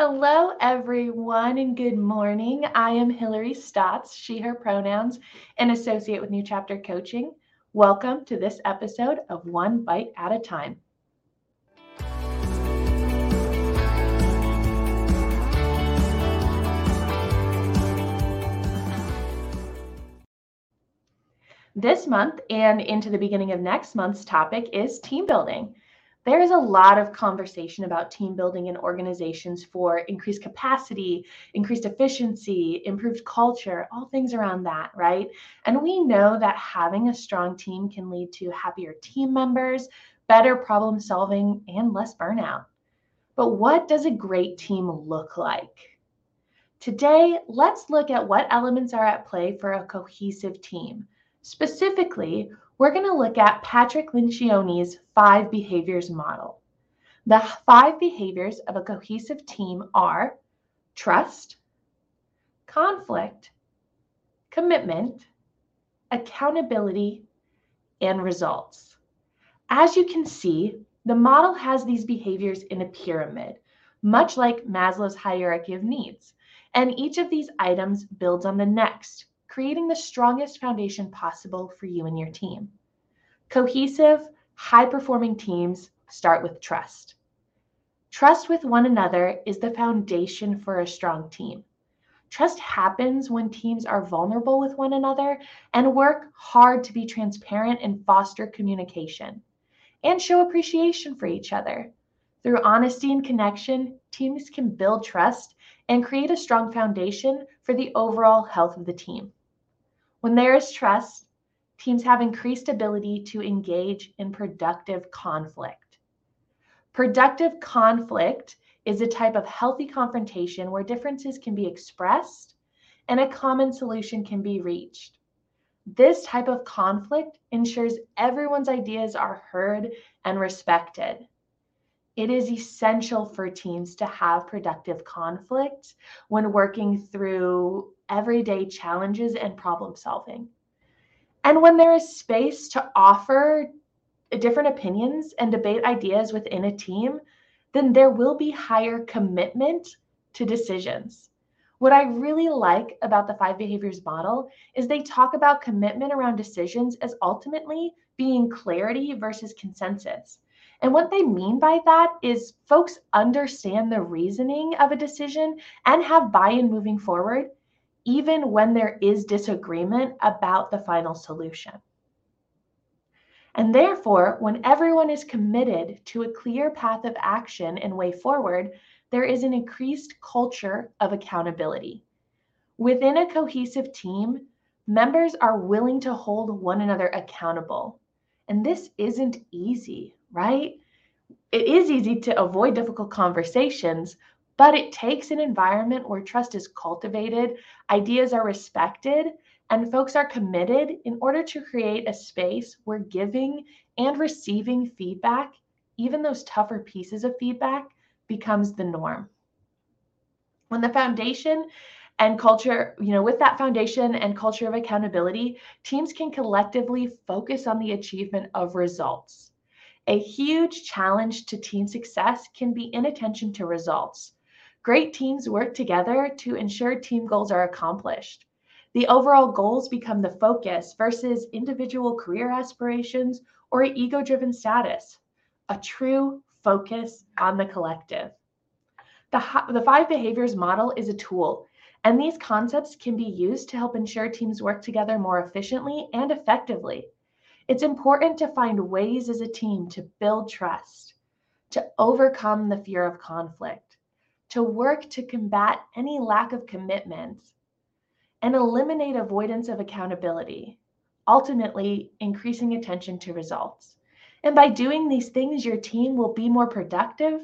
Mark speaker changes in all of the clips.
Speaker 1: Hello, everyone, and good morning. I am Hilary Statz, she, her pronouns, and associate with New Chapter Coaching. Welcome to this episode of One Bite at a Time. This month and into the beginning of next month's topic is team building there is a lot of conversation about team building in organizations for increased capacity, increased efficiency, improved culture, all things around that, right? And we know that having a strong team can lead to happier team members, better problem solving, and less burnout. But what does a great team look like? Today, let's look at what elements are at play for a cohesive team. Specifically, we're going to look at Patrick Lencioni's five behaviors model. The five behaviors of a cohesive team are trust, conflict, commitment, accountability, and results. As you can see, the model has these behaviors in a pyramid, much like Maslow's hierarchy of needs. And each of these items builds on the next, creating the strongest foundation possible for you and your team. Cohesive, high performing teams start with trust. Trust with one another is the foundation for a strong team. Trust happens when teams are vulnerable with one another and work hard to be transparent and foster communication and show appreciation for each other. Through honesty and connection, teams can build trust and create a strong foundation for the overall health of the team. When there is trust, teams have increased ability to engage in productive conflict. Productive conflict is a type of healthy confrontation where differences can be expressed and a common solution can be reached. This type of conflict ensures everyone's ideas are heard and respected. It is essential for teams to have productive conflict when working through everyday challenges and problem solving. And when there is space to offer different opinions and debate ideas within a team, then there will be higher commitment to decisions. What I really like about the five behaviors model is they talk about commitment around decisions as ultimately being clarity versus consensus. And what they mean by that is folks understand the reasoning of a decision and have buy in moving forward, even when there is disagreement about the final solution. And therefore, when everyone is committed to a clear path of action and way forward, there is an increased culture of accountability. Within a cohesive team, members are willing to hold one another accountable. And this isn't easy, right? It is easy to avoid difficult conversations, but it takes an environment where trust is cultivated, ideas are respected, and folks are committed in order to create a space where giving and receiving feedback, even those tougher pieces of feedback, becomes the norm. When the foundation and culture, you know, with that foundation and culture of accountability, teams can collectively focus on the achievement of results. A huge challenge to team success can be inattention to results. Great teams work together to ensure team goals are accomplished. The overall goals become the focus versus individual career aspirations or ego driven status. A true focus on the collective. The, the five behaviors model is a tool, and these concepts can be used to help ensure teams work together more efficiently and effectively. It's important to find ways as a team to build trust, to overcome the fear of conflict to work to combat any lack of commitment and eliminate avoidance of accountability, ultimately increasing attention to results. And by doing these things, your team will be more productive,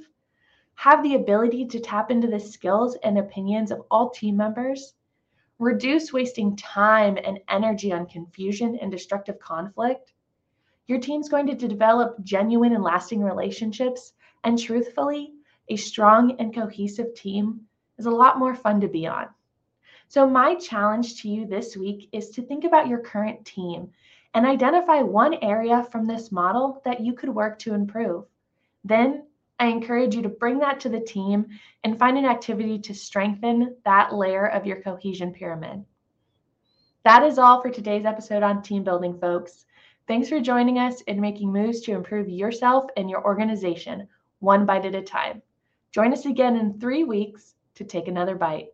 Speaker 1: have the ability to tap into the skills and opinions of all team members, reduce wasting time and energy on confusion and destructive conflict. Your team's going to develop genuine and lasting relationships, and truthfully, a strong and cohesive team is a lot more fun to be on. So, my challenge to you this week is to think about your current team and identify one area from this model that you could work to improve. Then I encourage you to bring that to the team and find an activity to strengthen that layer of your cohesion pyramid. That is all for today's episode on team building, folks. Thanks for joining us and making moves to improve yourself and your organization one bite at a time. Join us again in three weeks to take another bite.